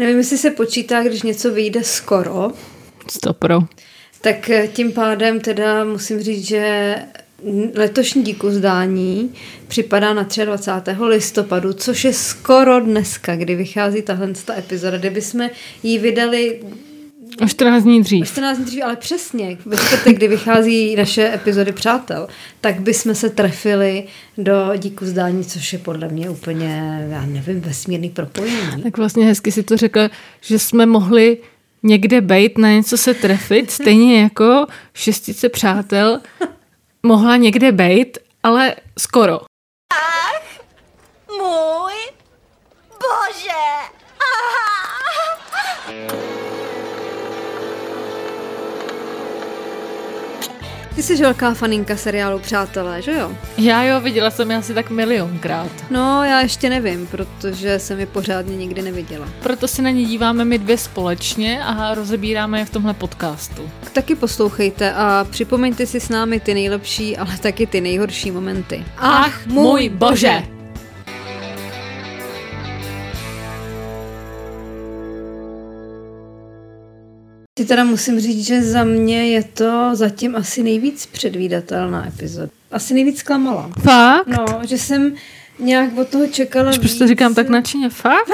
Nevím, jestli se počítá, když něco vyjde skoro, Stopro. tak eh, tím pádem teda musím říct, že letošní díku zdání připadá na 23. listopadu, což je skoro dneska, kdy vychází tahle ta epizoda, kdyby jsme ji vydali O 14 dní dřív. 14 dní dřív, ale přesně, ve čtvrtek, kdy vychází naše epizody Přátel, tak bychom se trefili do díku zdání, což je podle mě úplně, já nevím, vesmírný propojení. Tak vlastně hezky si to řekla, že jsme mohli někde bejt, na něco se trefit, stejně jako šestice přátel mohla někde bejt, ale skoro. Můj bože! Ty jsi velká faninka seriálu Přátelé, že jo? Já jo, viděla jsem je asi tak milionkrát. No, já ještě nevím, protože jsem je pořádně nikdy neviděla. Proto se na ně díváme my dvě společně a rozebíráme je v tomhle podcastu. Taky poslouchejte a připomeňte si s námi ty nejlepší, ale taky ty nejhorší momenty. Ach, můj bože! Ty teda musím říct, že za mě je to zatím asi nejvíc předvídatelná epizoda. Asi nejvíc zklamala. Fakt? No, že jsem nějak od toho čekala Až víc. prostě říkám tak nadšeně, fakt?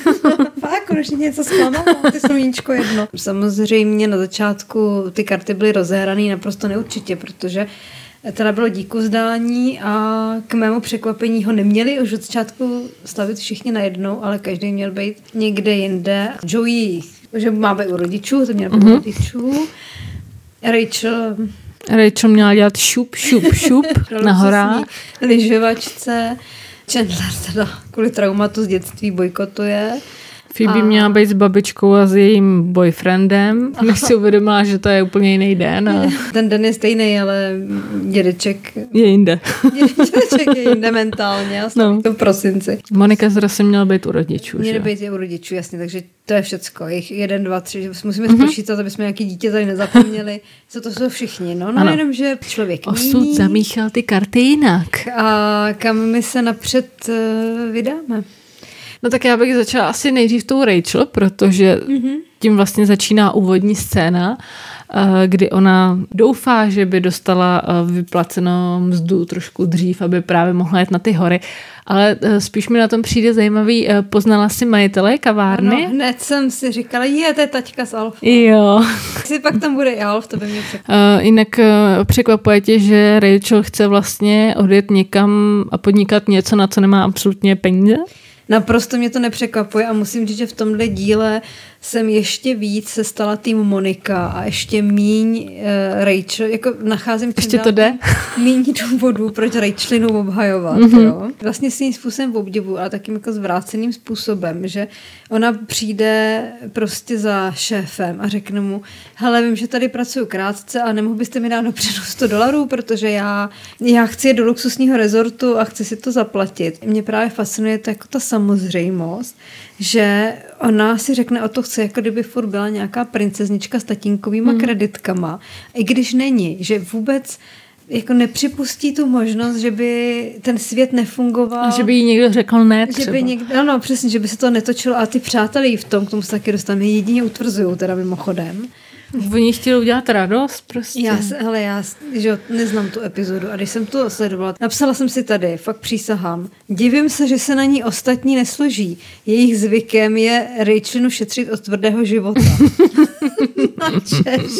Fakt, konečně něco zklamalo, ty sluníčko jedno. Samozřejmě na začátku ty karty byly rozehrané naprosto neurčitě, protože teda bylo díku zdání a k mému překvapení ho neměli už od začátku stavit všichni najednou, ale každý měl být někde jinde. Joey, že má být u rodičů, to měl být u rodičů. Rachel Rachel měla dělat šup, šup, šup na horách. lyžovačce. Chandler teda kvůli traumatu z dětství bojkotuje. Phoebe A- měla být s babičkou a s jejím boyfriendem, než si uvědomila, že to je úplně jiný den a Ten den je stejný, ale dědeček, je jinde. dědeček je jinde mentálně a No. to v prosinci. Monika zase měla být u rodičů, Měli že? být i u rodičů, jasně, takže to je všecko. Jich jeden, dva, tři, že musíme Mhm. spočítat, aby jsme nějaký dítě tady nezapomněli. Co to jsou všichni. No, no Ano. jenom, že člověk Osud mění zamíchal ty karty jinak. a kam my se napřed uh, vydáme. No tak já bych začala asi nejdřív tou Rachel, protože Mhm. tím vlastně začíná úvodní scéna, eh, kdy ona doufá, že by dostala eh, vyplacenou mzdu trošku dřív, aby právě mohla jet na ty hory. Ale eh, spíš mi na tom přijde zajímavý, poznala si majitele kavárny? No, hned jsem si říkala, je, to je taťka z Alfa. Jo. Si pak tam bude i Alf, to by mě překvapilo. Uh, jinak uh, překvapuje tě, že Rachel chce vlastně odjet někam a podnikat něco, na co nemá absolutně peníze? Naprosto mě to nepřekvapuje a musím říct, že v tomhle díle jsem ještě víc se stala tým Monika a ještě míň uh, Rachel, jako nacházím Ještě to jde? míň důvodů, proč Rachelinu obhajovat, Mhm. mm-hmm. jo. Vlastně svým způsobem obdivu, ale takým jako zvráceným způsobem, že ona přijde prostě za šéfem a řekne mu, hele, vím, že tady pracuju krátce a nemohl byste mi dát dopředu 100 dolarů, protože já, já chci jet do luxusního rezortu a chci si to zaplatit. Mě právě fascinuje to jako ta samozřejmost, že ona si řekne, o to chce, jako kdyby furt byla nějaká princeznička s tatínkovýma hmm. kreditkama, i když není, že vůbec jako nepřipustí tu možnost, že by ten svět nefungoval. A že by jí někdo řekl ne třeba. Že by někde, ano, přesně, že by se to netočilo a ty přátelé v tom, k tomu se taky dostaneme, jedině utvrzují teda mimochodem. Oni chtěli udělat radost prostě. Já, hele, já že neznám tu epizodu a když jsem to sledovala, napsala jsem si tady, fakt přísahám, divím se, že se na ní ostatní nesloží. Jejich zvykem je Rachelinu šetřit od tvrdého života. Načeš,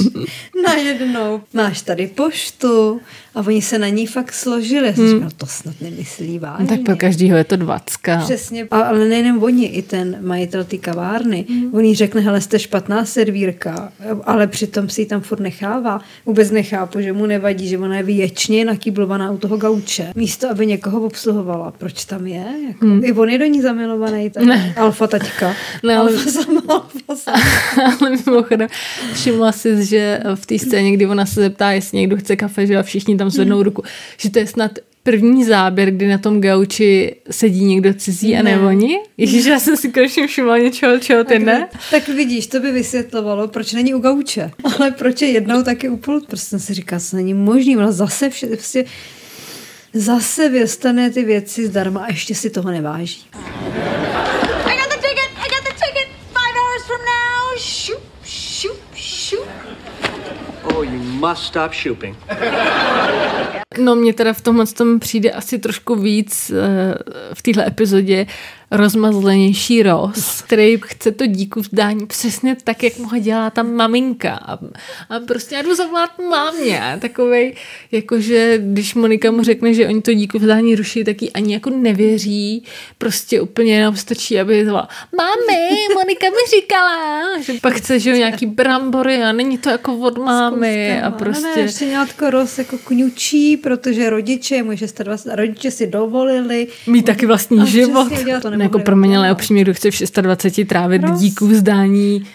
najednou máš tady poštu a oni se na ní fakt složili. Já jsem říkala, to snad nemyslí vážně. No, tak pro každýho je to dvacka. Přesně, ale nejenom oni, i ten majitel té kavárny. Mm. On jí řekne, hele, jste špatná servírka, ale přitom si ji tam furt nechává. Vůbec nechápu, že mu nevadí, že ona je věčně nakýblovaná u toho gauče. Místo, aby někoho obsluhovala. Proč tam je? Jako, mm. I on je do ní zamilovaný. Tak, Ne. Alfa taťka. Ne, ale- Alfa sama, alfa sama. Ale mimochodem, všimla si, že v té scéně, kdy ona se zeptá, jestli někdo chce kafe, že a všichni tam zvednou ruku, že to je snad první záběr, kdy na tom gauči sedí někdo cizí a ne oni. Ježíš, já jsem si konečně všimla něčeho, čeho ty ne. Tak vidíš, to by vysvětlovalo, proč není u gauče. Ale proč je jednou taky u pult. Prostě jsem si říkala, co není možný, ona zase vše, prostě zase vystane ty věci zdarma a ještě si toho neváží. You must stop shooping. No mě teda v tomhle tom přijde asi trošku víc eh, v téhle epizodě rozmazlenější Ross, který chce to díku vzdání přesně tak, jak mu ho dělá ta maminka. A, a prostě já jdu zavolat mámě. Takovej, jakože když Monika mu řekne, že oni to díku vzdání ruší, tak jí ani jako nevěří. Prostě úplně jenom stačí, aby zavolala Mami, Monika mi říkala, že pak chce, že nějaký brambory a není to jako od mámy a prostě... No ne, ještě Ross jako kňučí, protože rodiče, můj 26, rodiče si dovolili. Mít taky vlastní život. přesně udělat to No, jako pro mě, ale upřímně, kdo chce v 26 trávit Roz- díku vzdání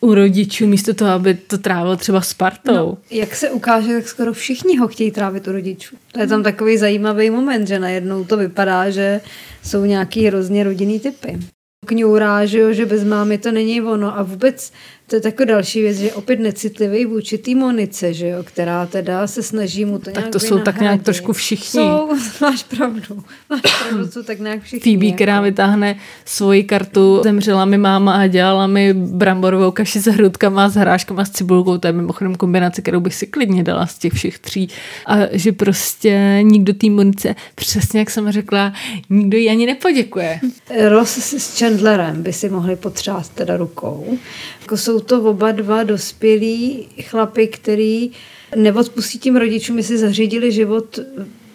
u rodičů, místo toho, aby to trávil třeba s partou. No, jak se ukáže, tak skoro všichni ho chtějí trávit u rodičů. To je tam takový zajímavý moment, že najednou to vypadá, že jsou nějaký hrozně rodinný typy. Kňourá, že, jo, že bez mámy to není ono a vůbec to je taková další věc, že opět necitlivý vůči té Monice, že jo, která teda se snaží mu to Tak nějak to jsou tak nějak trošku všichni. Jsou, máš pravdu, máš pravdu, jsou tak nějak všichni. Phoebe, která jako. vytáhne svoji kartu, zemřela mi máma a dělala mi bramborovou kaši s hrudkama, s hráškama, s cibulkou, to je mimochodem kombinace, kterou bych si klidně dala z těch všech tří. A že prostě nikdo té Monice, přesně jak jsem řekla, nikdo jí ani nepoděkuje. Ross s Chandlerem by si mohli potřást teda rukou. Jako jsou to oba dva dospělí chlapy, který neodpustí tím rodičům, jestli zařídili život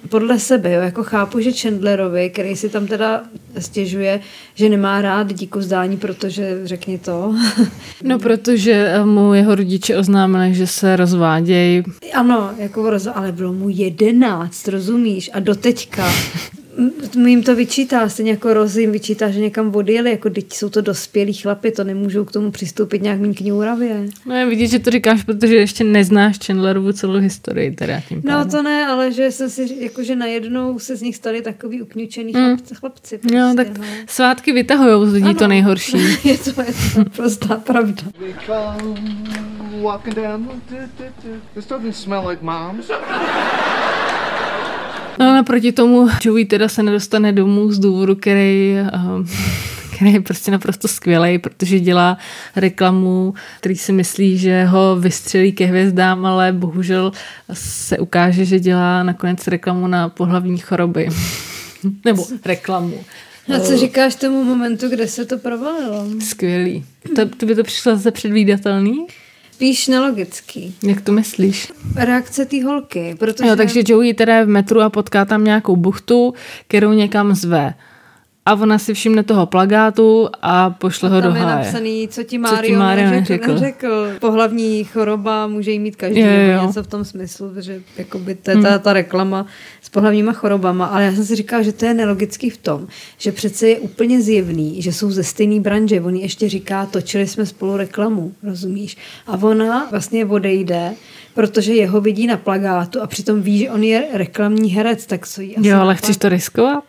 podle sebe. Jo? Jako chápu, že Chandlerovi, který si tam teda stěžuje, že nemá rád díku vzdání, protože řekni to. No, protože mu jeho rodiče oznámili, že se rozvádějí. ano, jako roz, ale bylo mu jedenáct, rozumíš? A doteďka jim to vyčítá, stejně jako Roz jim vyčítá, že někam odjeli, jako teď jsou to dospělí chlapi, to nemůžou k tomu přistoupit nějak méně kňouravě. No je vidět, že to říkáš, protože ještě neznáš Chandlerovu celou historii teda tím No to ne, ale že jsem si, ř- jako že najednou se z nich stali takový ukňučený chlapci, chlapci prostě, Jo, tak no. svátky vytahujou z lidí to Ano. nejhorší. je to, je to prostá pravda. Walking down. This doesn't smell like mom's. No naproti tomu Joey teda se nedostane domů z důvodu, který, um, který je prostě naprosto skvělý, protože dělá reklamu, který si myslí, že ho vystřelí ke hvězdám, ale bohužel se ukáže, že dělá nakonec reklamu na pohlavní choroby. Nebo reklamu. A co říkáš tomu momentu, kde se to provalilo? Skvělý. To, to by to přišlo zase předvídatelný? Spíš nelogický. Jak to myslíš? Reakce té holky, protože... Jo, takže Joey teda je v metru a potká tam nějakou buchtu, kterou někam zve. A ona si všimne toho plagátu a pošle ho do Tam je háje. napsaný, co ti Co ti Mário Mário neřekl, neřekl. neřekl. Pohlavní choroba může jí mít každý, Jo, jo, nebo jo. něco v tom smyslu, že jakoby to je ta, ta reklama s pohlavníma chorobama. Ale já jsem si říkala, že to je nelogický v tom, že přece je úplně zjevný, že jsou ze stejné branže. On jí ještě říká, točili jsme spolu reklamu, rozumíš? A ona vlastně odejde, protože jeho vidí na plagátu a přitom ví, že on je reklamní herec, tak co jí asi Jo, ale chceš to riskovat?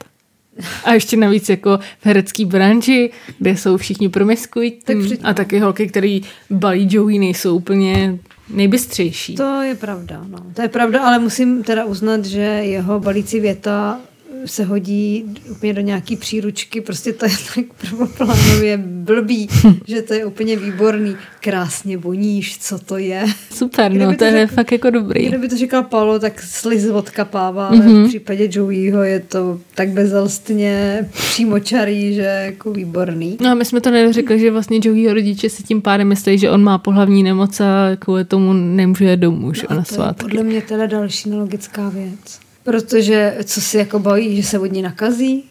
A ještě navíc jako v herecký branži, kde jsou všichni promiskuitní Tak a taky holky, který balí Joey, nejsou úplně nejbystřejší. To je pravda, no. To je pravda, ale musím teda uznat, že jeho balící věta se hodí úplně do nějaký příručky, prostě to je tak prvoplánově blbý, že to je úplně výborný. Krásně voníš, co to je. Super, Kdyby no to to je fakt jako dobrý. Kdyby to říkal Paolo, tak sliz odkapává, ale Mhm. v případě Joeyho je to tak bezelstně přímočarý, že jako výborný. No a my jsme to neřekli, že vlastně Joeyho rodiče si tím pádem myslí, že on má pohlavní nemoc a kvůli tomu nemůže jít domů, že A na to je svátky. podle mě teda další nelogická věc. Protože co si jako bojí, že se od ní nakazí?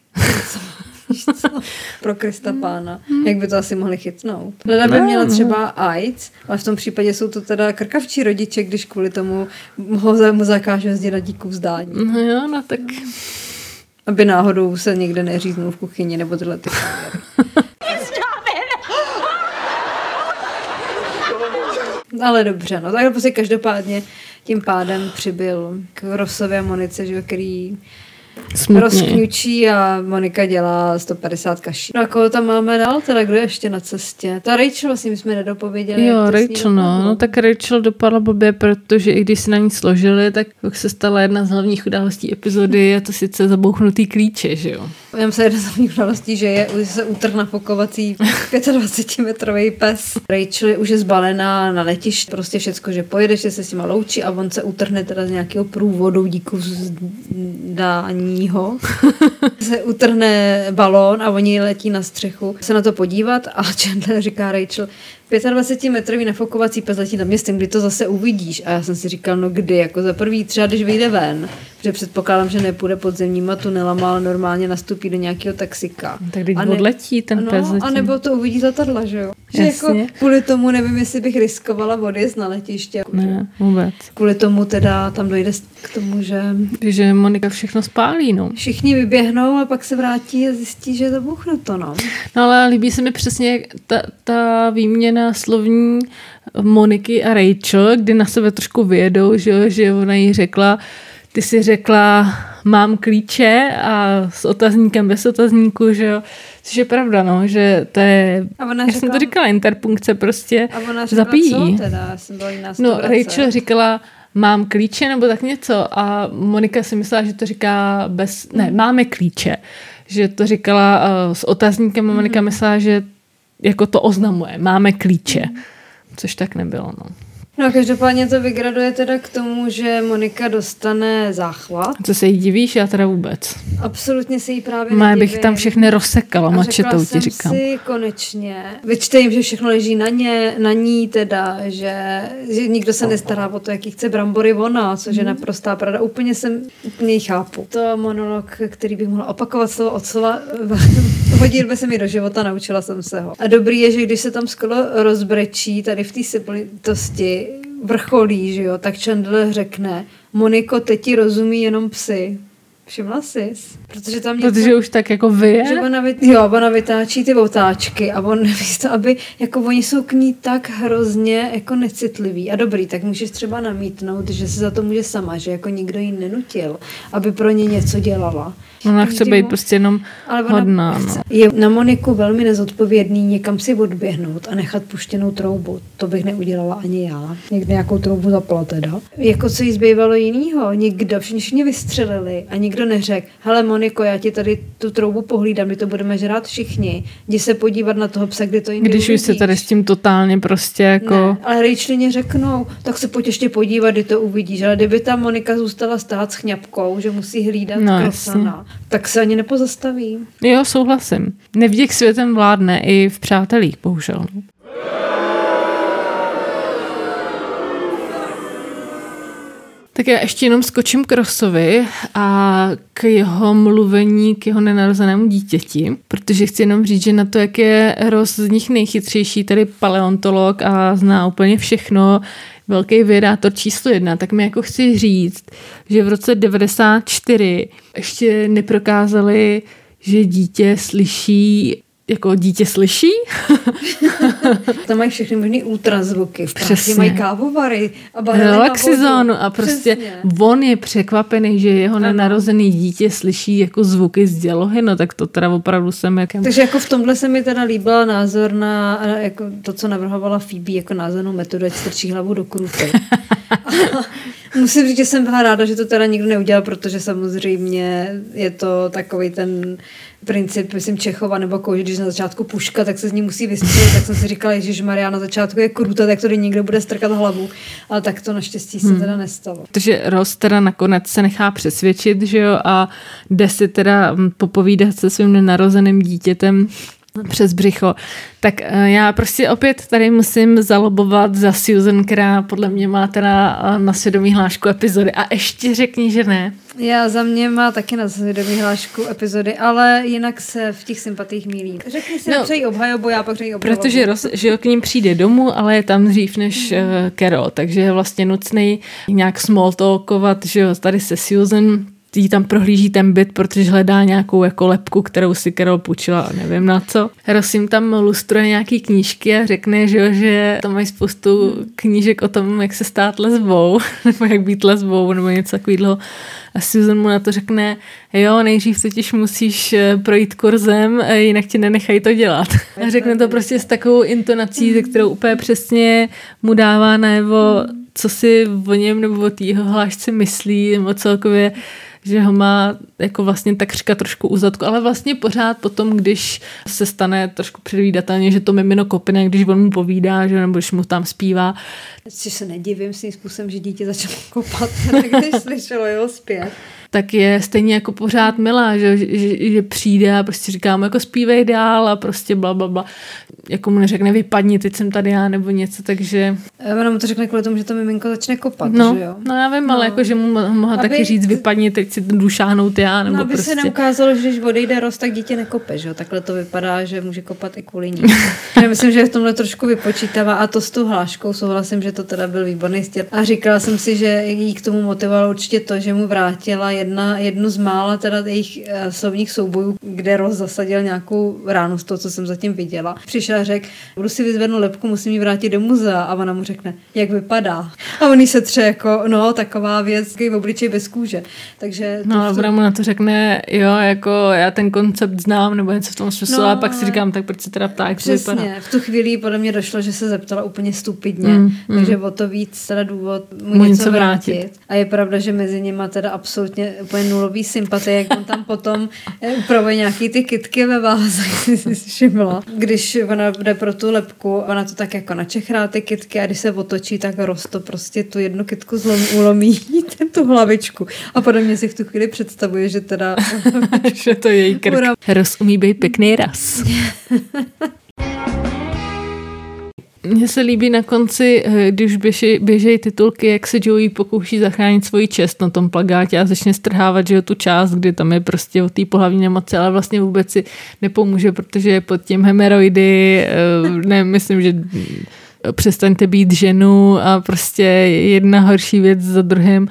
Co? Víš co? Pro Krista pána. Jak by to asi mohli chytnout? Leda by měla třeba AIDS, ale v tom případě jsou to teda krkavčí rodiče, když kvůli tomu ho mu zakáže jezdit na díku vzdání. No jo, no tak Aby náhodou se někde neříznul v kuchyni nebo tyhle ty závěry. Stop it! Ale dobře, no. Tak prostě každopádně tím pádem přibyl k Rosově Monice, že, který Smutně. rozkňučí a Monika dělá 150 kaší. No a koho tam máme dál, teda kdo je ještě na cestě? Ta Rachel vlastně my jsme nedopověděli. Jo, Rachel, no. no. tak Rachel dopadla blbě, protože i když se na ní složili, tak se stala jedna z hlavních událostí epizody a to sice zabouchnutý klíče, že jo. Jenom se jedna z hlavních událostí, že je že se utrh nafukovací 25-metrový pes. Rachel je už je zbalená na letišti, prostě všecko, že pojede, že se s nima loučí a on se utrhne teda z nějakého průvodu díku vzdáního. se utrhne balón a oni letí na střechu se na to podívat a Chandler říká Rachel, 25 metrový nafukovací pes letí nad městem, kdy to zase uvidíš. A já jsem si říkal, no kdy, jako za prvý třeba, když vyjde ven, protože předpokládám, že nepůjde podzemníma tunelama, ale normálně nastupí do nějakého taxika. Tak teď A ne- odletí ten no, pes a nebo to uvidí z letadla, že jo? Že Jasně. jako kvůli tomu nevím, jestli bych riskovala odjezd na letiště. Jako, že Ne, vůbec. Kvůli tomu teda tam dojde k tomu, že Že Monika všechno spálí, no. všichni vyběhnou a pak se vrátí a zjistí, že je to no. No ale líbí se mi přesně ta, ta výměna slovní Moniky a Rachel, kdy na sebe trošku vyjedou, že, jo, že ona jí řekla, ty si řekla, mám klíče a s otazníkem bez otazníku, že jo. Což je pravda, no, že to je, A ona já jsem to řekla- říkala, interpunkce prostě A ona řekla, zabíjí. co teda? Já jsem byla jiná No, Rachel říkala, mám klíče nebo tak něco a Monika si myslela, že to říká bez, ne, máme klíče. Že to říkala uh, s otazníkem a Monika myslela, že jako to oznamuje, máme klíče. Což tak nebylo, no. No každopádně to vygraduje teda k tomu, že Monika dostane záchvat. Co se jí divíš, já teda vůbec. Absolutně se jí právě Má bych tam všechny rozsekala A mačetou, ti říkám. si konečně, vyčte jim, že všechno leží na, ně, na ní teda, že, že nikdo se nestará o to, jaký chce brambory ona, což je Mhm. naprostá pravda. Úplně jsem, úplně chápu. To monolog, který bych mohla opakovat slovo od slova, hodil by se mi do života, naučila jsem se ho. A dobrý je, že když se tam skoro rozbrečí tady v té siplitosti, vrcholí, že jo, tak Chandler řekne, Moniko, teď ti rozumí jenom psy. Všimla jsi? Protože tam něco... Protože už tak jako vyje. Že ona, vyt, jo, ona vytáčí ty otáčky a on místo, aby, jako oni jsou k ní tak hrozně jako necitliví a dobrý, tak můžeš třeba namítnout, že se za to může sama, že jako nikdo ji nenutil, aby pro ně něco dělala. Ona chce být prostě jenom ale ona hodná, no. chce, je na Moniku velmi nezodpovědný někam si odběhnout a nechat puštěnou troubu. To bych neudělala ani já. Někde nějakou troubu zapla teda. Jako co jí zbývalo jinýho? Nikdo, všichni, vystřelili a nikdo neřekl, hele Moniko, já ti tady tu troubu pohlídám, my to budeme žrát všichni. Jdi se podívat na toho psa, kdy to jindy Když už se uvidíš." tady s tím totálně prostě jako... Ne, ale Rachelině řeknou, tak se pojď ještě podívat, kdy to uvidíš. Ale kdyby ta Monika zůstala stát s chňapkou, že musí hlídat No, no, jasně. krosana, tak se ani nepozastaví. Jo, souhlasím. Nevděk světem vládne i v přátelích, bohužel. Tak já ještě jenom skočím k Rosovi a k jeho mluvení k jeho nenarozenému dítěti, protože chci jenom říct, že na to, jak je Ros z nich nejchytřejší, tady paleontolog a zná úplně všechno, velký vědátor číslo jedna, tak mi jako chci říct, že v roce 94 ještě neprokázali, že dítě slyší jako dítě slyší? Tam mají všechny možný ultrazvuky. V Přesně. Mají kávovary a Relaxizonu a prostě Přesně. on je překvapený, že jeho nenarozený dítě slyší jako zvuky z dělohy, no tak to teda opravdu jsem jak... Takže jako v tomhle se mi teda líbila názor na jako to, co navrhovala Phoebe jako názornou metodu, ať strčí hlavu do kruty. Musím říct, že jsem byla ráda, že to teda nikdo neudělal, protože samozřejmě je to takový ten princip, myslím, Čechova nebo Kouži, když na začátku puška, tak se z ní musí vystřelit, tak jsem si říkala, že Maria na začátku je kruta, tak to někdo bude strkat hlavu. Ale tak to naštěstí se teda nestalo. Protože Ross teda nakonec se nechá přesvědčit, že jo, a jde si teda mm, popovídat se svým nenarozeným dítětem přes břicho. Tak eh, já prostě opět tady musím zalobovat za Susan, která podle mě má teda eh, na svědomí hlášku epizody. A ještě řekni, že ne. Já za mě má taky na svědomí hlášku epizody, ale jinak se v těch sympatích mílím. Řekni si No, přeji obhajobu, já pak přeji obhajobu. Protože Ross, že jo, k ním přijde domů, ale je tam dřív než uh, Carol, takže je vlastně nutný nějak small talkovat, že jo, tady se Susan, jí tam prohlíží ten byt, protože hledá nějakou jako lepku, kterou si Carol půjčila, nevím na co. Ross jim tam lustruje nějaký knížky a řekne, že, jo, že tam mají spoustu knížek o tom, jak se stát lesbou, nebo jak být lesbou, nebo něco takového. A Susan mu na to řekne, jo, nejdřív totiž musíš eh, projít kurzem, eh, jinak ti nenechají to dělat. A řekne to prostě s takovou intonací, ze kterou úplně přesně mu dává najevo, co si o něm nebo o té jeho hlášce myslí, nebo celkově že ho má jako vlastně takřka trošku u zadku, ale vlastně pořád potom, když se stane trošku předvídatelně, že to mimino kopne, když on mu povídá, že nebo když mu tam zpívá. Což se nedivím svým způsobem, že dítě začalo kopat, když slyšelo jeho zpěv. Tak je stejně jako pořád milá, že, že, že přijde a prostě říká mu jako zpívej dál a prostě bla, bla, bla. Jako mu neřekne vypadni, teď jsem tady já nebo něco, takže... Eh, Ona mu to řekne kvůli tomu, že to miminko začne kopat, No, že jo? no já vím, no. ale jako, že mu mo- mohla Aby- taky říct vypadni, teď si jdu šáhnout já, nebo No, aby prostě... se neukázalo, že když odejde rost, tak dítě nekope, že jo? Takhle to vypadá, že může kopat i kvůli ní. Já myslím, že je v tomhle trošku vypočítavá a to s tou hláškou souhlasím, že to teda byl výborný stěl. A říkala jsem si, že jí k tomu motivovalo určitě to, že mu vrátila jedna, jednu z mála teda jejich uh, slovních soubojů, kde Ross zasadil nějakou ránu z toho, co jsem zatím viděla. Přišel a řekl, budu si vyzvednout lepku, musím ji vrátit do muzea. A ona mu řekne, jak vypadá. A on jí se tře jako, no, taková věc, takový obličej bez kůže. Takže No, ale v ona mu na to řekne, jo, jako já ten koncept znám, nebo něco v tom smyslu, No, a pak si říkám, tak proč se teda ptá, jak to vypadá. Přesně, v tu chvíli podle mě došlo, že se zeptala úplně stupidně, Mm, mm, mm. takže o to víc teda důvod mu, Mu něco něco vrátit. vrátit. A je pravda, že mezi nimi teda absolutně úplně nulový sympatie, jak on tam potom eh, upravuje nějaký ty kitky ve jsi si všimla. Když ona jde pro tu lepku, ona to tak jako načechrá ty kitky a když se otočí, tak roz to prostě tu jednu kitku zlomí, ulomí ten tu hlavičku. A podle mě si v tu chvíli představuje, že teda že to je její krk. Ura- Roz umí být pěkný raz. Mně se líbí na konci, eh, když běží, běžejí titulky, jak se Joey pokouší zachránit svoji čest na tom plagátě a začne strhávat, že jo, tu část, kdy tam je prostě o té pohlavní nemoci, ale vlastně vůbec si nepomůže, protože je pod tím hemeroidy, eh, ne, myslím, že přestaňte být ženu a prostě jedna horší věc za druhým.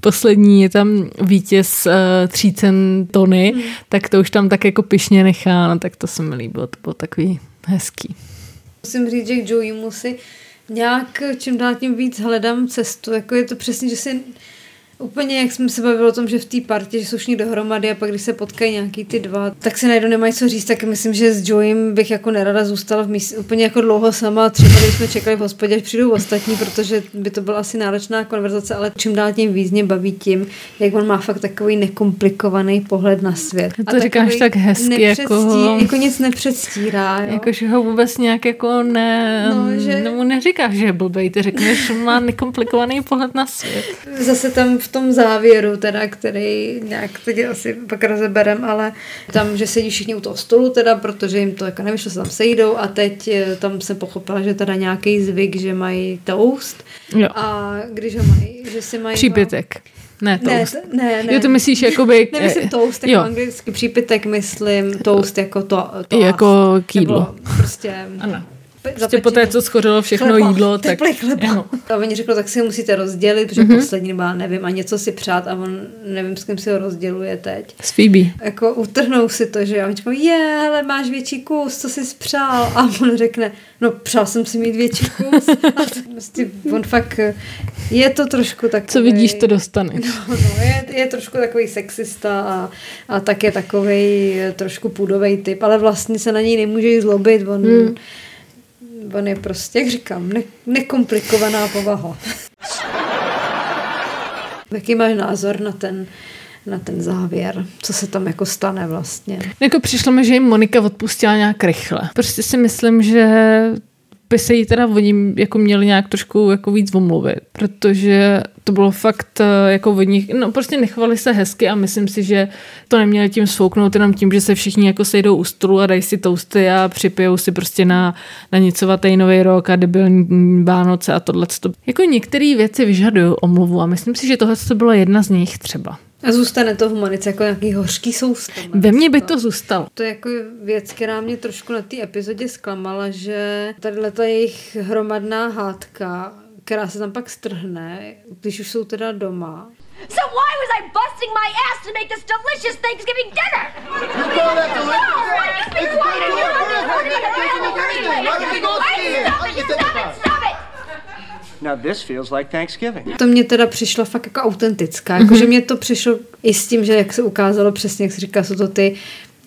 Poslední je tam vítěz uh, třícen Tony, mm. tak to už tam tak jako pyšně nechá, no tak to se mi líbilo, to bylo takový hezký. Musím říct, že k Joey musí nějak čím dál tím víc hledám cestu. Jako je to přesně, že si Úplně jak jsme se bavili o tom, že v té partě, že jsou všichni dohromady a pak když se potkají nějaký ty dva, tak si najednou nemají co říct, tak myslím, že s Joeym bych jako nerada zůstala v místě úplně jako dlouho sama, třeba kdybychom čekali v hospodě, až přijdou ostatní, protože by to byla asi náročná konverzace, ale čím dál tím víc mě baví tím, jak on má fakt takový nekomplikovaný pohled na svět. To A říkáš takový tak hezky, jako- jako nic nepředstírá. Jo? Jakože ho vůbec nějak jako ne, No, no, že- mu neříkáš, že je blbej, ty řekneš, má nekomplikovaný pohled na svět. Zase tam v tom závěru, teda, který nějak teď asi pak rozeberem, ale tam, že sedí všichni u toho stolu, teda, protože jim to jako nevyšlo, se tam sejdou a teď eh, tam jsem pochopila, že teda nějaký zvyk, že mají toast Jo. a když ho mají, že si mají... Přípitek. Ne, Ne, toast. t- ne, ne. Jo, to myslíš jakoby... Nemyslím toast jako jo. anglicky přípitek, myslím toast jako to, to Jako k jídlu. Nebo prostě... Ano. Prostě po té, co schořelo všechno chleba, jídlo, tak... chleba. Ano. A oni řekli, tak si ho musíte rozdělit, protože mm-hmm. poslední já nevím, a něco si přát a on nevím, s kým si ho rozděluje teď. S Phoebe. Jako utrhnou si to, že jo. A oni říkají, je, ale máš větší kus, co jsi přál? A on řekne, no přál jsem si mít větší kus. A to prostě on fakt, je to trošku takový... Co vidíš, to dostaneš. No, no, je, je trošku takový sexista a, a tak je takový trošku půdový typ, ale vlastně se na něj nemůže zlobit, on, hmm. On je prostě, jak říkám, ne, nekomplikovaná povaha. Jaký máš názor na ten, na ten závěr? Co se tam jako stane vlastně? Jako přišlo mi, že jim Monika odpustila nějak rychle. Prostě si myslím, že by se jí teda oni jako měli nějak trošku jako víc omluvit, protože to bylo fakt eh, jako od nich, no prostě nechovali se hezky a myslím si, že to neměli tím svouknout jenom tím, že se všichni jako sejdou u stolu a dají si toasty a připijou si prostě na, na nicovatý nový rok a debilní Vánoce a tohle. Jako některé věci vyžadují omluvu a myslím si, že tohle to byla jedna z nich třeba. A zůstane to v Monice jako nějaký hořký soust. Ve mně by to zůstalo. To je jako věc, která mě trošku na té epizodě zklamala, že tadyhle ta jejich hromadná hádka, která se tam pak strhne, když už jsou teda doma. So why was I busting my ass to make this delicious Thanksgiving dinner? You call that delicious? You're anything. Why you go see it? Stop it, stop it? stop it! Now this feels like Thanksgiving. To mě teda přišlo fakt jako autentická, jakože mě to přišlo i s tím, že jak se ukázalo přesně, jak se říká, jsou to ty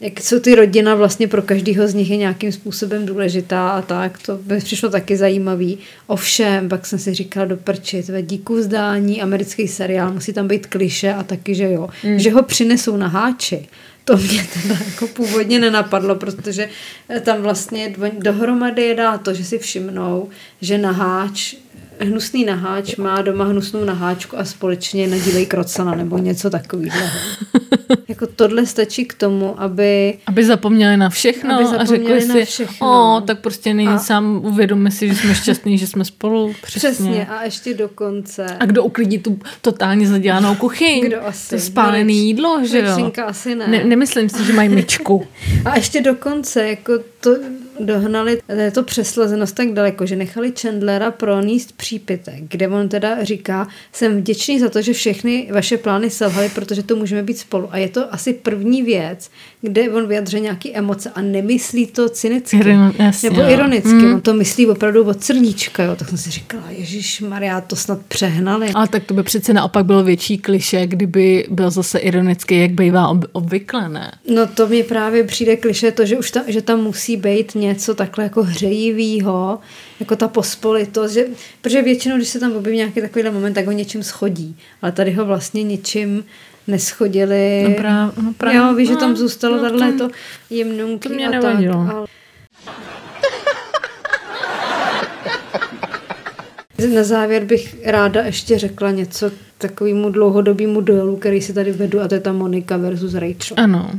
jak jsou ty rodina vlastně pro každého z nich je nějakým způsobem důležitá a tak, to by přišlo taky zajímavý. Ovšem, pak jsem si říkala do prči, tvé díku vzdání, americký seriál, musí tam být kliše a taky, že jo, mm. že ho přinesou na háči. To mě teda jako původně nenapadlo, protože tam vlastně dohromady je dá to, že si všimnou, že naháč hnusný naháč má doma hnusnou naháčku a společně nadílej krocana nebo něco takového. jako tohle stačí k tomu, aby Aby zapomněli na všechno Aby a zapomněli řekli na si, všechno. o, tak prostě není A- sám, uvědomme si, že jsme šťastní, že jsme spolu. Přesně. přesně a ještě dokonce. A kdo uklidí tu totálně zadělanou kuchyň? Kdo asi? To spálený Velič- jídlo, že jo? Asi ne. ne. Nemyslím si, že mají myčku. A ještě dokonce, jako to dohnali, to přeslazenost tak daleko, že nechali Chandlera proníst přípitek, kde on teda říká, jsem vděčný za to, že všechny vaše plány selhaly, protože to můžeme být spolu. A je to asi první věc, kde on vyjadře nějaké emoce a nemyslí to cynicky. Ironi- jasně, nebo ironicky. Mm. On to myslí opravdu od srdíčka. Jo. Tak jsem si říkala, Ježíš Maria, to snad přehnali. Ale tak to by přece naopak bylo větší kliše, kdyby byl zase ironický, jak bývá ob- obvykle, ne? No to mi právě přijde kliše to, že už tam, že tam musí být něco takhle jako hřejivýho, jako ta pospolitost, že, protože většinou, když se tam objeví nějaký takovýhle moment, tak ho něčím schodí, ale tady ho vlastně ničím neschodili. No práv- no právě. Jo, víš, že No, tam zůstalo no, tahle to- jemnunký to mě a tak. nevadilo. Ale... Na závěr bych ráda ještě řekla něco k takovému dlouhodobému duelu, který si tady vedu, a to je ta Monika versus Rachel. Ano.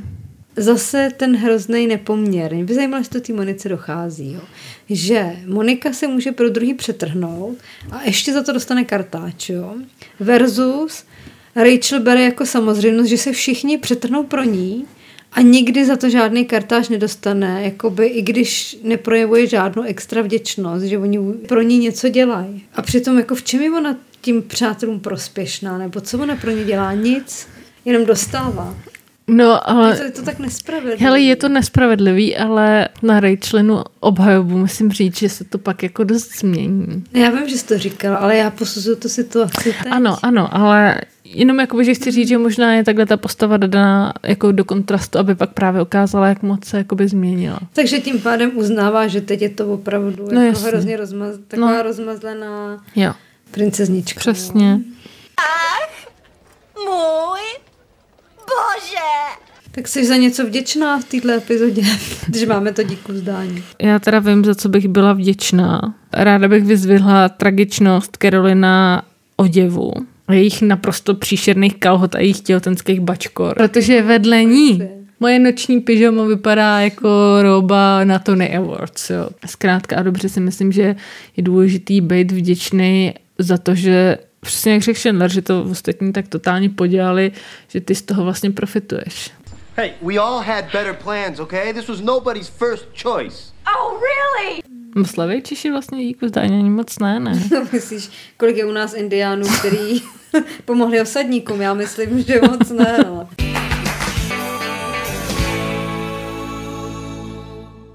Zase ten hrozný nepoměr. Mě by zajímalo, jestli to té Monice dochází. Jo. Že Monika se může pro druhý přetrhnout a ještě za to dostane kartáč. Jo. Versus Rachel bere jako samozřejmost, že se všichni přetrhnou pro ní a nikdy za to žádný kartáž nedostane, jakoby i když neprojevuje žádnou extra vděčnost, že oni pro ní něco dělají. A přitom jako v čem je ona tím přátelům prospěšná, nebo co ona pro ně dělá? Nic, jenom dostává. No, ale... Je to, je to tak nespravedlivé. Hele, je to nespravedlivý, ale na Rachelinu obhajobu musím říct, že se to pak jako dost změní. Já vím, že jsi to říkal, ale já posuzuju tu situaci teď. Ano, ano, ale jenom jakoby, že chci říct, že možná je takhle ta postava daná jako do kontrastu, aby pak právě ukázala, jak moc se jakoby změnila. Takže tím pádem uznává, že teď je to opravdu No jako hrozně rozmaz, taková No. rozmazlená Jo, princeznička. přesně. Můj bože! Tak jsi za něco vděčná v této epizodě, když máme to díku vzdání. Já teda vím, za co bych byla vděčná. Ráda bych vyzvihla tragičnost Carolina oděvu. A jejich naprosto příšerných kalhot a jejich těhotenských bačkor. Protože vedle ní moje noční pyžamo vypadá jako roba na Tony Awards. Jo. Zkrátka a dobře si myslím, že je důležitý být vděčný za to, že přesně jak řekl Chandler, že to ostatní tak totálně podělali, že ty z toho vlastně profituješ. Hey, we all had better plans, okay? This was nobody's first choice. Oh, really? Slaví Češi vlastně díku zdání ani moc ne, ne. Myslíš, kolik je u nás indiánů, který pomohli osadníkům? Já myslím, že moc ne. No.